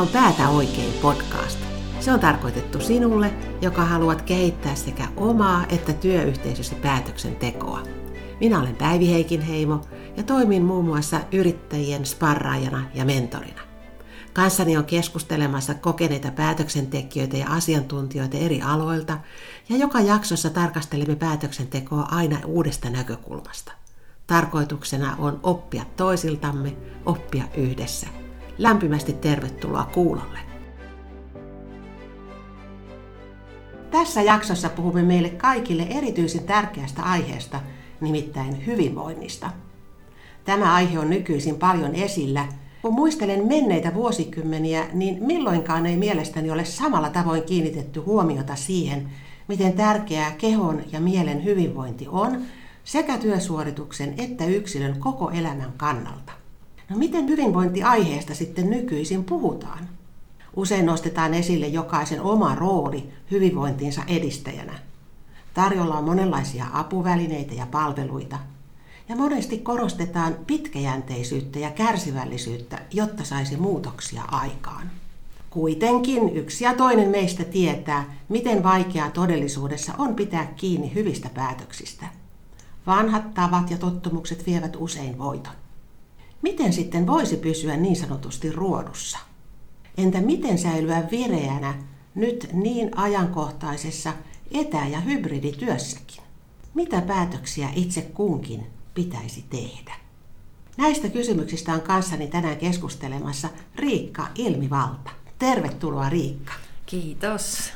On Päätä oikein podcast. Se on tarkoitettu sinulle, joka haluat kehittää sekä omaa että työyhteisösi päätöksentekoa. Minä olen Päivi Heikinheimo ja toimin muun muassa yrittäjien sparraajana ja mentorina. Kanssani on keskustelemassa kokeneita päätöksentekijöitä ja asiantuntijoita eri aloilta, ja joka jaksossa tarkastelemme päätöksentekoa aina uudesta näkökulmasta. Tarkoituksena on oppia toisiltamme, oppia yhdessä. Lämpimästi tervetuloa kuulolle. Tässä jaksossa puhumme meille kaikille erityisen tärkeästä aiheesta, nimittäin hyvinvoinnista. Tämä aihe on nykyisin paljon esillä. Kun muistelen menneitä vuosikymmeniä, niin milloinkaan ei mielestäni ole samalla tavoin kiinnitetty huomiota siihen, miten tärkeää kehon ja mielen hyvinvointi on sekä työsuorituksen että yksilön koko elämän kannalta. No miten hyvinvointiaiheesta sitten nykyisin puhutaan? Usein nostetaan esille jokaisen oma rooli hyvinvointiinsa edistäjänä. Tarjolla on monenlaisia apuvälineitä ja palveluita. Ja monesti korostetaan pitkäjänteisyyttä ja kärsivällisyyttä, jotta saisi muutoksia aikaan. Kuitenkin yksi ja toinen meistä tietää, miten vaikeaa todellisuudessa on pitää kiinni hyvistä päätöksistä. Vanhat tavat ja tottumukset vievät usein voiton. Miten sitten voisi pysyä niin sanotusti ruodussa? Entä miten säilyä vireänä nyt niin ajankohtaisessa etä- ja hybridityössäkin? Mitä päätöksiä itse kunkin pitäisi tehdä? Näistä kysymyksistä on kanssani tänään keskustelemassa Riikka Ilmivalta. Tervetuloa Riikka. Kiitos.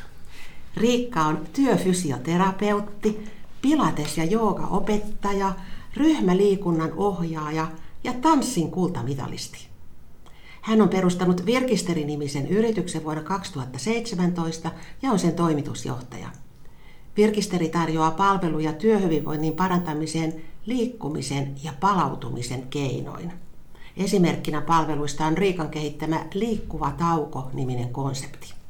Riikka on työfysioterapeutti, pilates- ja joogaopettaja, ryhmäliikunnan ohjaaja ja tanssin kultamitalisti. Hän on perustanut Virkisteri-nimisen yrityksen vuonna 2017 ja on sen toimitusjohtaja. Virkisteri tarjoaa palveluja työhyvinvoinnin parantamiseen liikkumisen ja palautumisen keinoin. Esimerkkinä palveluista on Riikan kehittämä Liikkuva tauko-niminen konsepti.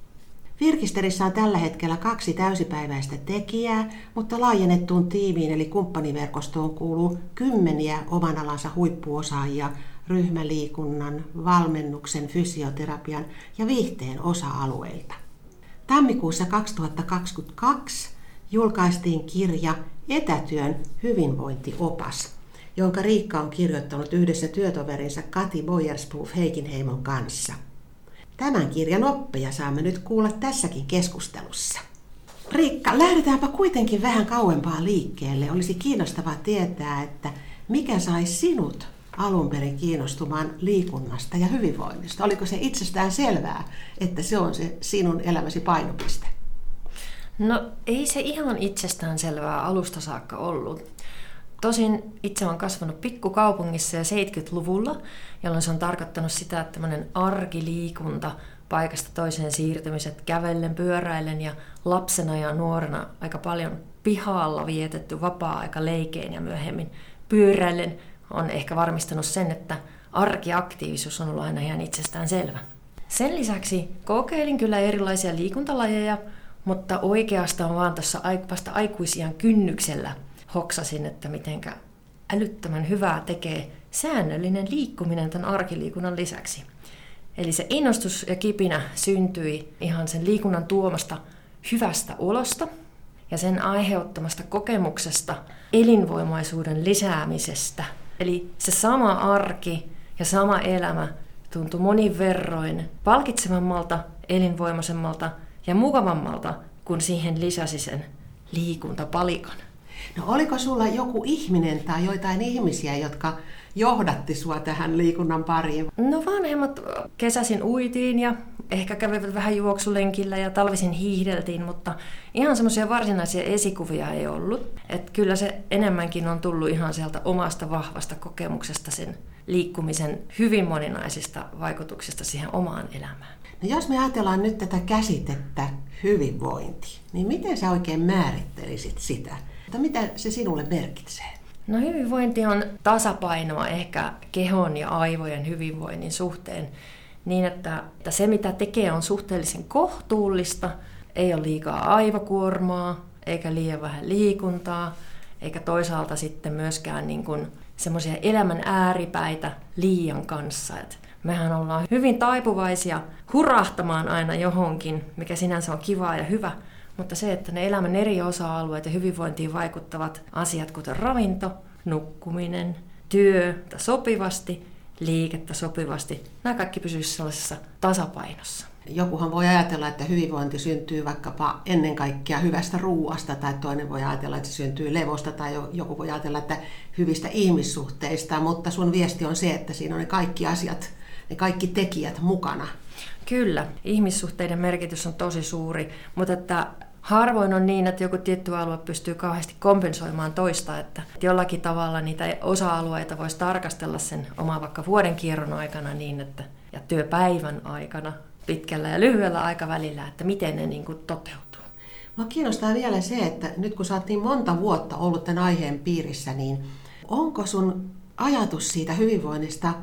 Virkisterissä on tällä hetkellä kaksi täysipäiväistä tekijää, mutta laajennettuun tiimiin eli kumppaniverkostoon kuuluu kymmeniä oman alansa huippuosaajia ryhmäliikunnan, valmennuksen, fysioterapian ja viihteen osa-alueilta. Tammikuussa 2022 julkaistiin kirja Etätyön hyvinvointiopas, jonka Riikka on kirjoittanut yhdessä työtoverinsa Kati Boyerspuuf Heikinheimon kanssa. Tämän kirjan oppeja saamme nyt kuulla tässäkin keskustelussa. Riikka, lähdetäänpä kuitenkin vähän kauempaa liikkeelle. Olisi kiinnostavaa tietää, että mikä sai sinut alun perin kiinnostumaan liikunnasta ja hyvinvoinnista? Oliko se itsestään selvää, että se on se sinun elämäsi painopiste? No ei se ihan itsestään selvää alusta saakka ollut. Tosin itse olen kasvanut pikkukaupungissa ja 70-luvulla, jolloin se on tarkoittanut sitä, että tämmöinen arkiliikunta, paikasta toiseen siirtymiset, kävellen, pyöräillen ja lapsena ja nuorena aika paljon pihalla vietetty vapaa-aika leikeen ja myöhemmin pyöräillen on ehkä varmistanut sen, että arkiaktiivisuus on ollut aina ihan itsestään selvä. Sen lisäksi kokeilin kyllä erilaisia liikuntalajeja, mutta oikeastaan vaan tuossa vasta aikuisian kynnyksellä hoksasin, että mitenkä älyttömän hyvää tekee säännöllinen liikkuminen tämän arkiliikunnan lisäksi. Eli se innostus ja kipinä syntyi ihan sen liikunnan tuomasta hyvästä olosta ja sen aiheuttamasta kokemuksesta elinvoimaisuuden lisäämisestä. Eli se sama arki ja sama elämä tuntui monin verroin palkitsevammalta, elinvoimaisemmalta ja mukavammalta, kun siihen lisäsi sen liikuntapalikan. No oliko sulla joku ihminen tai joitain ihmisiä, jotka johdatti sua tähän liikunnan pariin? No vanhemmat kesäsin uitiin ja ehkä kävivät vähän juoksulenkillä ja talvisin hiihdeltiin, mutta ihan semmoisia varsinaisia esikuvia ei ollut. Et kyllä se enemmänkin on tullut ihan sieltä omasta vahvasta kokemuksesta sen liikkumisen hyvin moninaisista vaikutuksista siihen omaan elämään. No jos me ajatellaan nyt tätä käsitettä hyvinvointi, niin miten sä oikein määrittelisit sitä? Mutta mitä se sinulle merkitsee? No hyvinvointi on tasapainoa ehkä kehon ja aivojen hyvinvoinnin suhteen niin, että, että se mitä tekee on suhteellisen kohtuullista, ei ole liikaa aivokuormaa, eikä liian vähän liikuntaa, eikä toisaalta sitten myöskään niin kuin semmoisia elämän ääripäitä liian kanssa. Et Mehän ollaan hyvin taipuvaisia hurahtamaan aina johonkin, mikä sinänsä on kivaa ja hyvä, mutta se, että ne elämän eri osa-alueet ja hyvinvointiin vaikuttavat asiat, kuten ravinto, nukkuminen, työ sopivasti, liikettä sopivasti, nämä kaikki pysyisivät sellaisessa tasapainossa. Jokuhan voi ajatella, että hyvinvointi syntyy vaikkapa ennen kaikkea hyvästä ruuasta, tai toinen voi ajatella, että se syntyy levosta, tai joku voi ajatella, että hyvistä ihmissuhteista, mutta sun viesti on se, että siinä on ne kaikki asiat, ne kaikki tekijät mukana. Kyllä, ihmissuhteiden merkitys on tosi suuri, mutta että harvoin on niin, että joku tietty alue pystyy kauheasti kompensoimaan toista, että jollakin tavalla niitä osa-alueita voisi tarkastella sen oman vaikka vuoden kierron aikana niin, että ja työpäivän aikana pitkällä ja lyhyellä aikavälillä, että miten ne niin kuin toteutuu. Mua kiinnostaa vielä se, että nyt kun niin monta vuotta ollut tämän aiheen piirissä, niin onko sun ajatus siitä hyvinvoinnista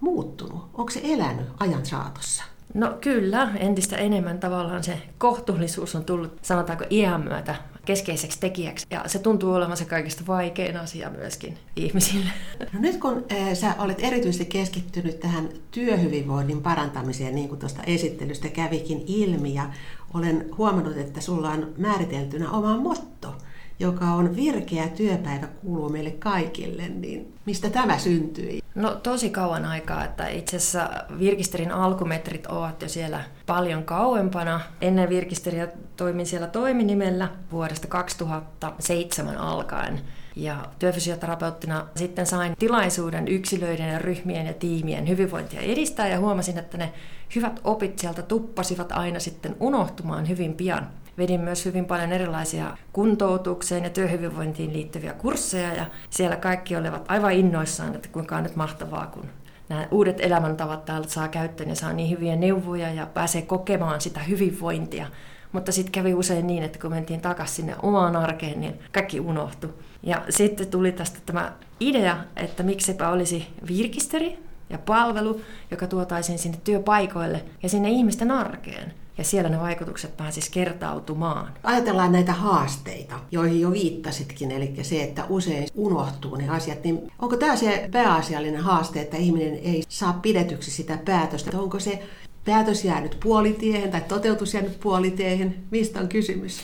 muuttunut? Onko se elänyt ajan saatossa? No kyllä, entistä enemmän tavallaan se kohtuullisuus on tullut, sanotaanko iän myötä, keskeiseksi tekijäksi. Ja se tuntuu olevan se kaikista vaikein asia myöskin ihmisille. No nyt kun äh, sä olet erityisesti keskittynyt tähän työhyvinvoinnin parantamiseen, niin kuin tuosta esittelystä kävikin ilmi, ja olen huomannut, että sulla on määriteltynä oma motto, joka on virkeä työpäivä kuuluu meille kaikille, niin mistä tämä syntyi? No tosi kauan aikaa, että itse asiassa Virkisterin alkumetrit ovat jo siellä paljon kauempana. Ennen Virkisteriä toimin siellä toiminimellä vuodesta 2007 alkaen. Ja työfysioterapeuttina sitten sain tilaisuuden yksilöiden ja ryhmien ja tiimien hyvinvointia edistää ja huomasin, että ne hyvät opit sieltä tuppasivat aina sitten unohtumaan hyvin pian vedin myös hyvin paljon erilaisia kuntoutukseen ja työhyvinvointiin liittyviä kursseja ja siellä kaikki olivat aivan innoissaan, että kuinka on nyt mahtavaa, kun nämä uudet elämäntavat täältä saa käyttöön ja saa niin hyviä neuvoja ja pääsee kokemaan sitä hyvinvointia. Mutta sitten kävi usein niin, että kun mentiin takaisin sinne omaan arkeen, niin kaikki unohtui. Ja sitten tuli tästä tämä idea, että miksipä olisi virkisteri ja palvelu, joka tuotaisiin sinne työpaikoille ja sinne ihmisten arkeen ja siellä ne vaikutukset pääsis kertautumaan. Ajatellaan näitä haasteita, joihin jo viittasitkin, eli se, että usein unohtuu ne asiat, niin onko tämä se pääasiallinen haaste, että ihminen ei saa pidetyksi sitä päätöstä? Onko se päätös jäänyt puolitiehen tai toteutus jäänyt puolitiehen? Mistä on kysymys?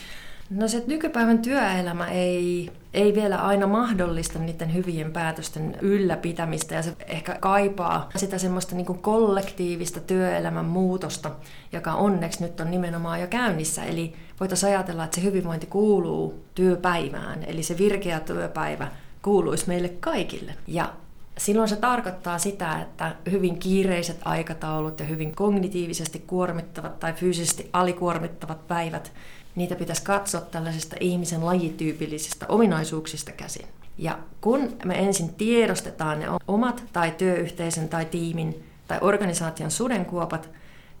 No se nykypäivän työelämä ei, ei vielä aina mahdollista niiden hyvien päätösten ylläpitämistä ja se ehkä kaipaa sitä semmoista niin kuin kollektiivista työelämän muutosta, joka onneksi nyt on nimenomaan jo käynnissä. Eli voitaisiin ajatella, että se hyvinvointi kuuluu työpäivään, eli se virkeä työpäivä kuuluisi meille kaikille. Ja Silloin se tarkoittaa sitä, että hyvin kiireiset aikataulut ja hyvin kognitiivisesti kuormittavat tai fyysisesti alikuormittavat päivät niitä pitäisi katsoa tällaisista ihmisen lajityypillisistä ominaisuuksista käsin. Ja kun me ensin tiedostetaan ne omat tai työyhteisön tai tiimin tai organisaation sudenkuopat,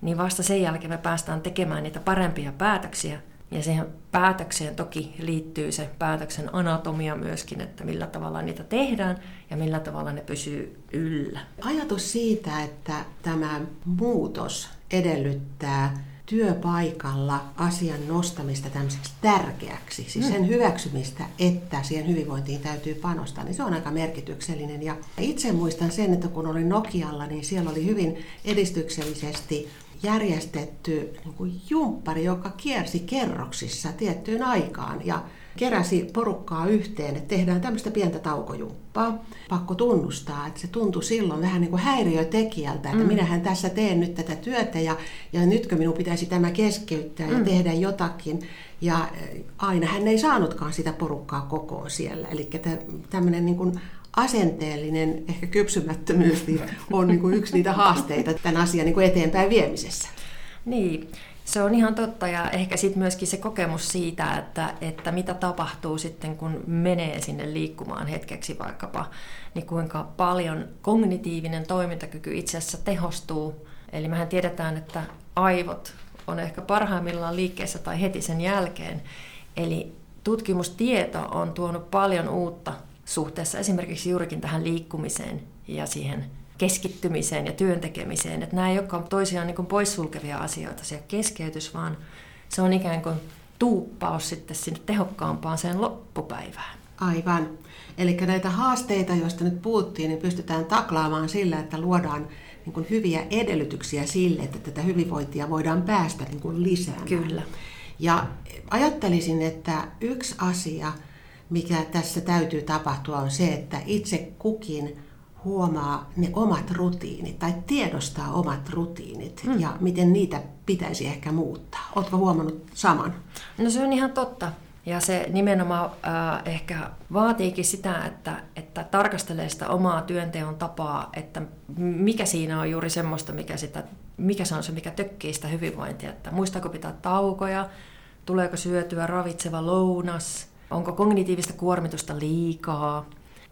niin vasta sen jälkeen me päästään tekemään niitä parempia päätöksiä. Ja siihen päätökseen toki liittyy se päätöksen anatomia myöskin, että millä tavalla niitä tehdään ja millä tavalla ne pysyy yllä. Ajatus siitä, että tämä muutos edellyttää työpaikalla asian nostamista tämmöiseksi tärkeäksi, siis mm. sen hyväksymistä, että siihen hyvinvointiin täytyy panostaa, niin se on aika merkityksellinen. Ja itse muistan sen, että kun olin Nokialla, niin siellä oli hyvin edistyksellisesti järjestetty niin kuin jumppari, joka kiersi kerroksissa tiettyyn aikaan. Ja keräsi porukkaa yhteen, että tehdään tämmöistä pientä taukojumppaa. Pakko tunnustaa, että se tuntui silloin vähän niin kuin häiriötekijältä, että mm. minähän tässä teen nyt tätä työtä ja, ja nytkö minun pitäisi tämä keskeyttää ja mm. tehdä jotakin. Ja aina hän ei saanutkaan sitä porukkaa kokoon siellä. Eli tämmöinen niin kuin asenteellinen ehkä kypsymättömyys niin on niin kuin yksi niitä haasteita tämän asian niin kuin eteenpäin viemisessä. Niin, se on ihan totta ja ehkä sitten myöskin se kokemus siitä, että, että mitä tapahtuu sitten, kun menee sinne liikkumaan hetkeksi vaikkapa, niin kuinka paljon kognitiivinen toimintakyky itse asiassa tehostuu. Eli mehän tiedetään, että aivot on ehkä parhaimmillaan liikkeessä tai heti sen jälkeen. Eli tutkimustieto on tuonut paljon uutta suhteessa esimerkiksi juurikin tähän liikkumiseen ja siihen keskittymiseen ja työntekemiseen. Että nämä ei olekaan toisiaan niin poissulkevia asioita, se keskeytys, vaan se on ikään kuin tuuppaus sitten sinne tehokkaampaan sen loppupäivään. Aivan. Eli näitä haasteita, joista nyt puhuttiin, niin pystytään taklaamaan sillä, että luodaan niin kuin hyviä edellytyksiä sille, että tätä hyvinvointia voidaan päästä niin kuin lisäämään. Kyllä. Ja ajattelisin, että yksi asia, mikä tässä täytyy tapahtua, on se, että itse kukin huomaa ne omat rutiinit tai tiedostaa omat rutiinit mm. ja miten niitä pitäisi ehkä muuttaa. Oletko huomannut saman? No se on ihan totta. Ja se nimenomaan äh, ehkä vaatiikin sitä, että, että tarkastelee sitä omaa työnteon tapaa, että mikä siinä on juuri semmoista, mikä, sitä, mikä se on se, mikä tökkii sitä hyvinvointia. Että muistaako pitää taukoja, tuleeko syötyä ravitseva lounas, onko kognitiivista kuormitusta liikaa,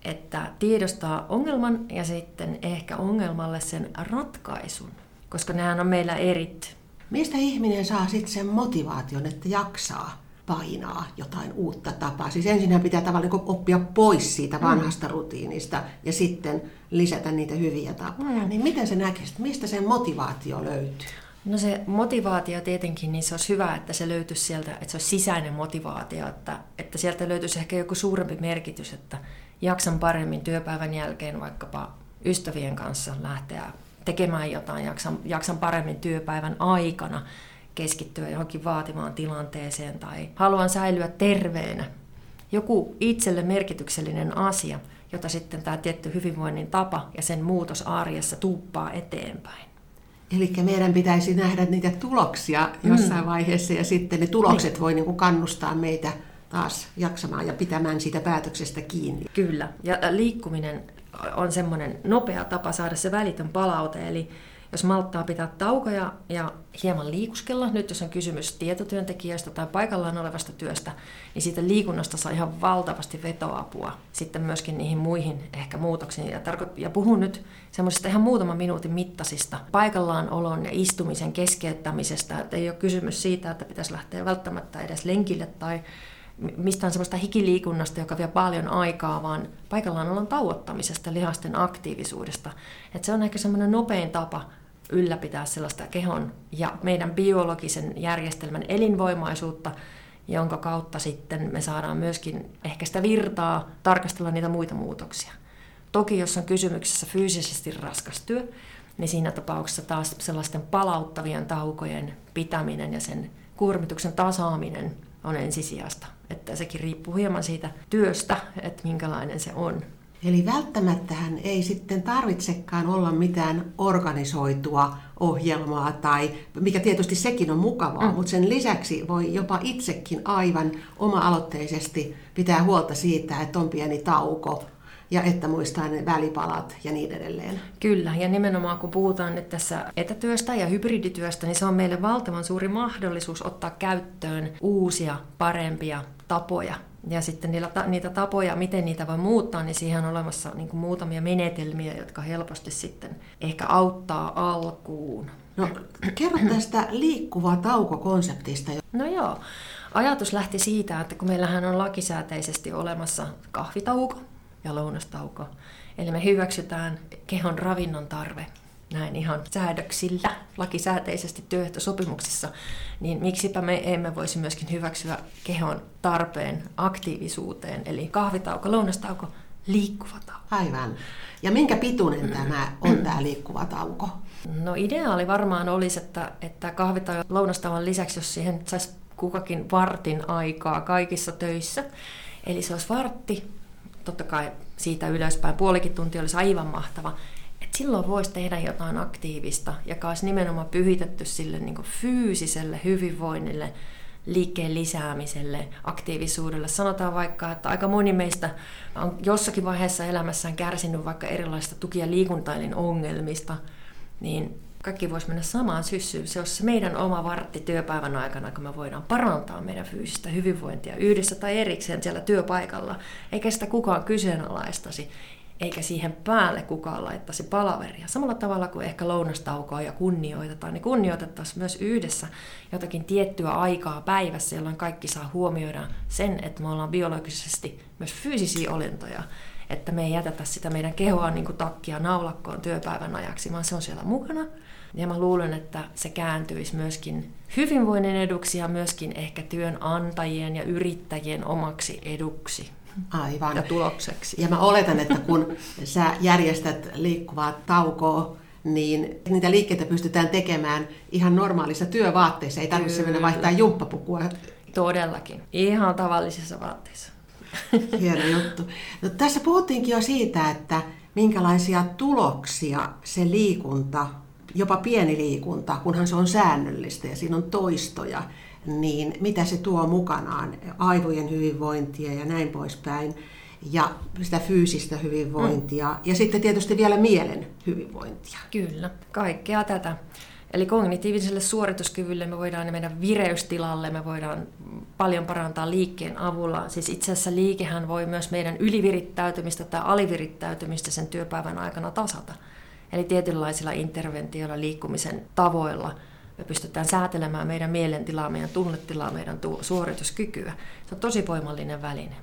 että tiedostaa ongelman ja sitten ehkä ongelmalle sen ratkaisun, koska nehän on meillä erit. Mistä ihminen saa sitten sen motivaation, että jaksaa painaa jotain uutta tapaa? Siis ensin pitää tavallaan niin oppia pois siitä mm. vanhasta mm. rutiinista ja sitten lisätä niitä hyviä tapoja. Mm. Niin miten se näkisi, mistä sen motivaatio löytyy? No se motivaatio tietenkin, niin se olisi hyvä, että se löytyisi sieltä, että se olisi sisäinen motivaatio, että, että sieltä löytyisi ehkä joku suurempi merkitys, että jaksan paremmin työpäivän jälkeen vaikkapa ystävien kanssa lähteä tekemään jotain, jaksan, jaksan paremmin työpäivän aikana keskittyä johonkin vaativaan tilanteeseen tai haluan säilyä terveenä. Joku itselle merkityksellinen asia, jota sitten tämä tietty hyvinvoinnin tapa ja sen muutos arjessa tuuppaa eteenpäin. Eli meidän pitäisi nähdä niitä tuloksia jossain mm. vaiheessa ja sitten ne tulokset niin. voi niin kuin kannustaa meitä taas jaksamaan ja pitämään siitä päätöksestä kiinni. Kyllä, ja liikkuminen on semmoinen nopea tapa saada se välitön palaute, eli jos malttaa pitää taukoja ja hieman liikuskella, nyt jos on kysymys tietotyöntekijästä tai paikallaan olevasta työstä, niin siitä liikunnasta saa ihan valtavasti vetoapua sitten myöskin niihin muihin ehkä muutoksiin. Ja, tarko- ja puhun nyt semmoisista ihan muutaman minuutin mittasista paikallaan olon ja istumisen keskeyttämisestä. Että ei ole kysymys siitä, että pitäisi lähteä välttämättä edes lenkille tai mistään semmoista hikiliikunnasta, joka vie paljon aikaa, vaan paikallaan ollaan tauottamisesta, lihasten aktiivisuudesta. Et se on ehkä semmoinen nopein tapa ylläpitää sellaista kehon ja meidän biologisen järjestelmän elinvoimaisuutta, jonka kautta sitten me saadaan myöskin ehkä sitä virtaa tarkastella niitä muita muutoksia. Toki jos on kysymyksessä fyysisesti raskas työ, niin siinä tapauksessa taas sellaisten palauttavien taukojen pitäminen ja sen kuormituksen tasaaminen on ensisijasta. Että sekin riippuu hieman siitä työstä, että minkälainen se on. Eli välttämättähän ei sitten tarvitsekaan olla mitään organisoitua ohjelmaa, tai mikä tietysti sekin on mukavaa, mm. mutta sen lisäksi voi jopa itsekin aivan oma-aloitteisesti pitää huolta siitä, että on pieni tauko ja että muistaa ne välipalat ja niin edelleen. Kyllä, ja nimenomaan kun puhutaan nyt tässä etätyöstä ja hybridityöstä, niin se on meille valtavan suuri mahdollisuus ottaa käyttöön uusia, parempia tapoja. Ja sitten niillä, niitä tapoja, miten niitä voi muuttaa, niin siihen on olemassa niin kuin muutamia menetelmiä, jotka helposti sitten ehkä auttaa alkuun. No, kerro tästä liikkuva tauko-konseptista. No joo, ajatus lähti siitä, että kun meillähän on lakisääteisesti olemassa kahvitauko, ja lounastauko. Eli me hyväksytään kehon ravinnon tarve näin ihan säädöksillä, lakisääteisesti työehtosopimuksissa, niin miksipä me emme voisi myöskin hyväksyä kehon tarpeen aktiivisuuteen, eli kahvitauko, lounastauko, liikkuva tauko. Aivan. Ja minkä pituinen tämä on tämä liikkuva tauko? No ideaali varmaan olisi, että, että kahvitauko lounastauon lisäksi, jos siihen saisi kukakin vartin aikaa kaikissa töissä, eli se olisi vartti totta kai siitä ylöspäin puolikin tuntia olisi aivan mahtava. Et silloin voisi tehdä jotain aktiivista, joka olisi nimenomaan pyhitetty sille niin fyysiselle hyvinvoinnille, liikkeen lisäämiselle, aktiivisuudelle. Sanotaan vaikka, että aika moni meistä on jossakin vaiheessa elämässään kärsinyt vaikka erilaisista tuki- ja liikuntailin ongelmista, niin kaikki voisi mennä samaan syssyyn. Se olisi se meidän oma vartti työpäivän aikana, kun me voidaan parantaa meidän fyysistä hyvinvointia yhdessä tai erikseen siellä työpaikalla. Eikä sitä kukaan kyseenalaistaisi, eikä siihen päälle kukaan laittaisi palaveria. Samalla tavalla kuin ehkä lounastaukoa ja kunnioitetaan, niin kunnioitettaisiin myös yhdessä jotakin tiettyä aikaa päivässä, jolloin kaikki saa huomioida sen, että me ollaan biologisesti myös fyysisiä olentoja että me ei jätetä sitä meidän kehoa niin kuin takkia naulakkoon työpäivän ajaksi, vaan se on siellä mukana. Ja mä luulen, että se kääntyisi myöskin hyvinvoinnin eduksi ja myöskin ehkä työnantajien ja yrittäjien omaksi eduksi. Aivan. Ja tulokseksi. Ja mä oletan, että kun sä järjestät liikkuvaa taukoa niin niitä liikkeitä pystytään tekemään ihan normaalissa työvaatteissa. Ei tarvitse mennä vaihtaa jumppapukua. Todellakin. Ihan tavallisissa vaatteissa. Hieno juttu. No, tässä puhuttiinkin jo siitä, että minkälaisia tuloksia se liikunta, jopa pieni liikunta, kunhan se on säännöllistä ja siinä on toistoja, niin mitä se tuo mukanaan, aivojen hyvinvointia ja näin poispäin, ja sitä fyysistä hyvinvointia, mm. ja sitten tietysti vielä mielen hyvinvointia. Kyllä, kaikkea tätä. Eli kognitiiviselle suorituskyvylle me voidaan mennä vireystilalle, me voidaan paljon parantaa liikkeen avulla. Siis itse asiassa liikehän voi myös meidän ylivirittäytymistä tai alivirittäytymistä sen työpäivän aikana tasata. Eli tietynlaisilla interventioilla, liikkumisen tavoilla me pystytään säätelemään meidän mielentilaa, meidän tunnetilaa, meidän suorituskykyä. Se on tosi voimallinen väline.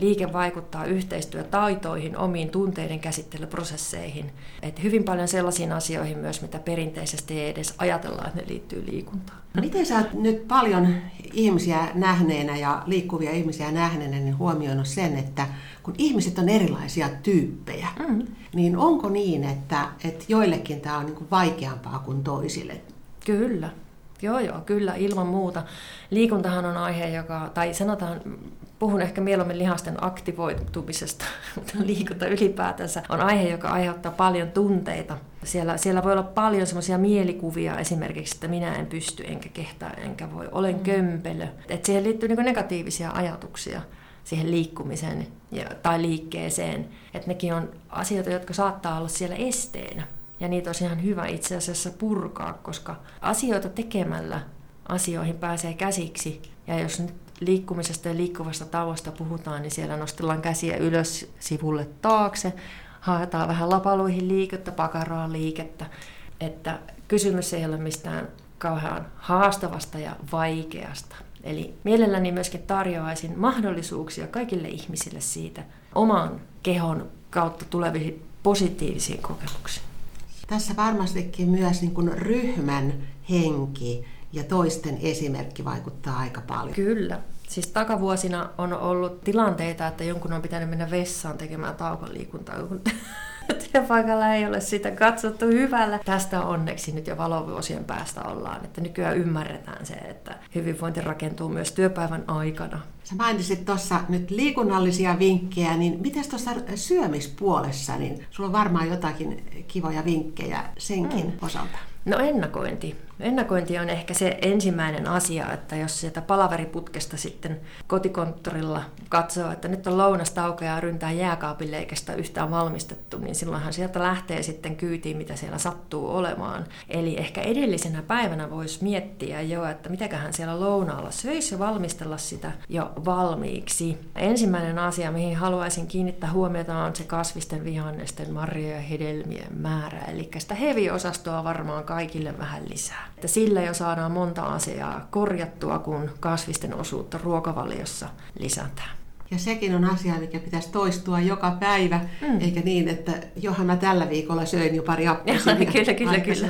Liike vaikuttaa yhteistyötaitoihin, omiin tunteiden käsittelyprosesseihin. Et hyvin paljon sellaisiin asioihin myös, mitä perinteisesti ei edes ajatellaan, että ne liittyy liikuntaan. Miten sä nyt paljon ihmisiä nähneenä ja liikkuvia ihmisiä nähneenä niin huomioinut sen, että kun ihmiset on erilaisia tyyppejä, mm. niin onko niin, että, että joillekin tämä on niin vaikeampaa kuin toisille? Kyllä. Joo, joo, kyllä, ilman muuta. Liikuntahan on aihe, joka, tai sanotaan, puhun ehkä mieluummin lihasten aktivoitumisesta, mutta liikunta ylipäätänsä on aihe, joka aiheuttaa paljon tunteita. Siellä, siellä voi olla paljon semmoisia mielikuvia esimerkiksi, että minä en pysty, enkä kehtaa, enkä voi, olen mm. kömpelö. Että siihen liittyy niin negatiivisia ajatuksia siihen liikkumiseen ja, tai liikkeeseen. Että nekin on asioita, jotka saattaa olla siellä esteenä. Ja niitä olisi ihan hyvä itse asiassa purkaa, koska asioita tekemällä asioihin pääsee käsiksi. Ja jos nyt liikkumisesta ja liikkuvasta tauosta puhutaan, niin siellä nostellaan käsiä ylös sivulle taakse, haetaan vähän lapaluihin liikettä, pakaroa liikettä. Että kysymys ei ole mistään kauhean haastavasta ja vaikeasta. Eli mielelläni myöskin tarjoaisin mahdollisuuksia kaikille ihmisille siitä oman kehon kautta tuleviin positiivisiin kokemuksiin. Tässä varmastikin myös niin kuin ryhmän henki ja toisten esimerkki vaikuttaa aika paljon. Kyllä. Siis takavuosina on ollut tilanteita, että jonkun on pitänyt mennä vessaan tekemään taukoliikuntaa, kun työpaikalla ei ole sitä katsottu hyvällä. Tästä onneksi nyt jo valovuosien päästä ollaan, että nykyään ymmärretään se, että hyvinvointi rakentuu myös työpäivän aikana. Sä mainitsit tuossa nyt liikunnallisia vinkkejä, niin miten tuossa syömispuolessa, niin sulla on varmaan jotakin kivoja vinkkejä senkin mm. osalta? No ennakointi. Ennakointi on ehkä se ensimmäinen asia, että jos sieltä palaveriputkesta sitten kotikonttorilla katsoo, että nyt on lounastauko ja ryntää jääkaapille eikä sitä yhtään valmistettu, niin silloinhan sieltä lähtee sitten kyytiin, mitä siellä sattuu olemaan. Eli ehkä edellisenä päivänä voisi miettiä jo, että mitäköhän siellä lounaalla söisi ja valmistella sitä jo valmiiksi. Ensimmäinen asia, mihin haluaisin kiinnittää huomiota, on se kasvisten, vihannesten, marjojen ja hedelmien määrä. Eli sitä heviosastoa varmaan kaikille vähän lisää. Että sillä jo saadaan monta asiaa korjattua, kun kasvisten osuutta ruokavaliossa lisätään. Ja sekin on asia, mikä pitäisi toistua joka päivä, mm. eikä niin, että johan mä tällä viikolla söin jo pari appelsiinia. kyllä, kyllä, kyllä.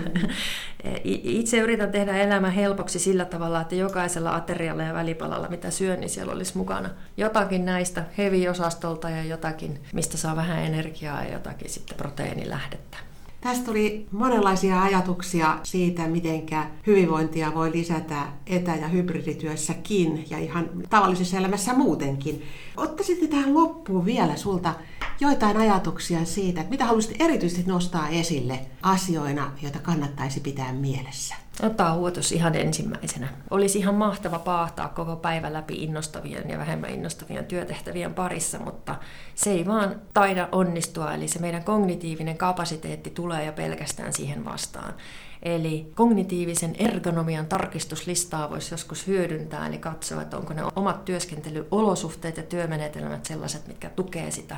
Itse yritän tehdä elämä helpoksi sillä tavalla, että jokaisella aterialla ja välipalalla, mitä syön, niin siellä olisi mukana jotakin näistä heavy-osastolta ja jotakin, mistä saa vähän energiaa ja jotakin sitten proteiinilähdettä. Tästä tuli monenlaisia ajatuksia siitä, miten hyvinvointia voi lisätä etä- ja hybridityössäkin ja ihan tavallisessa elämässä muutenkin. Ottaisitte tähän loppuun vielä sulta joitain ajatuksia siitä, että mitä haluaisit erityisesti nostaa esille asioina, joita kannattaisi pitää mielessä? Ottaa huotos ihan ensimmäisenä. Olisi ihan mahtava paahtaa koko päivä läpi innostavien ja vähemmän innostavien työtehtävien parissa, mutta se ei vaan taida onnistua, eli se meidän kognitiivinen kapasiteetti tulee jo pelkästään siihen vastaan. Eli kognitiivisen ergonomian tarkistuslistaa voisi joskus hyödyntää, eli katsoa, että onko ne omat työskentelyolosuhteet ja työmenetelmät sellaiset, mitkä tukee sitä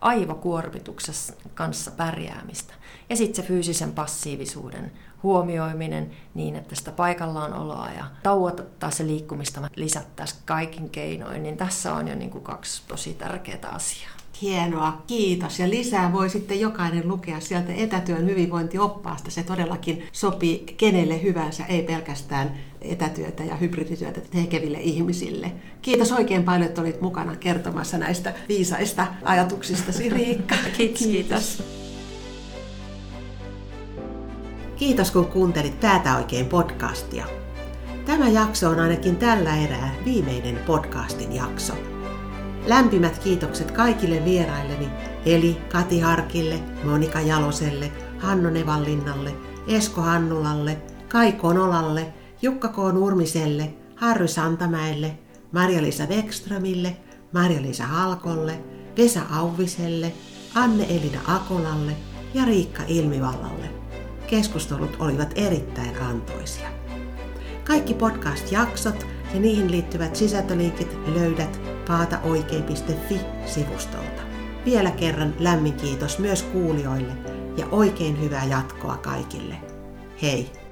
aivokuormituksessa kanssa pärjäämistä. Ja sitten se fyysisen passiivisuuden huomioiminen niin, että sitä paikallaan oloa ja tauottaa se liikkumista lisättäisiin kaikin keinoin, niin tässä on jo niin kuin kaksi tosi tärkeää asiaa. Hienoa, kiitos. Ja lisää voi sitten jokainen lukea sieltä etätyön hyvinvointioppaasta. Se todellakin sopii kenelle hyvänsä, ei pelkästään etätyötä ja hybridityötä tekeville ihmisille. Kiitos oikein paljon, että olit mukana kertomassa näistä viisaista ajatuksista, Riikka. kiitos. kiitos. Kiitos kun kuuntelit Päätä oikein podcastia. Tämä jakso on ainakin tällä erää viimeinen podcastin jakso. Lämpimät kiitokset kaikille vierailleni, eli Kati Harkille, Monika Jaloselle, Hanno Nevallinnalle, Esko Hannulalle, Kai Konolalle, Jukka K. Nurmiselle, Harry Santamäelle, Marja-Liisa Wekströmille, Marja-Liisa Halkolle, Vesa Auviselle, Anne-Elina Akolalle ja Riikka Ilmivallalle. Keskustelut olivat erittäin antoisia. Kaikki podcast-jaksot ja niihin liittyvät sisältölinkit löydät paataoikein.fi-sivustolta. Vielä kerran lämmin kiitos myös kuulijoille ja oikein hyvää jatkoa kaikille. Hei!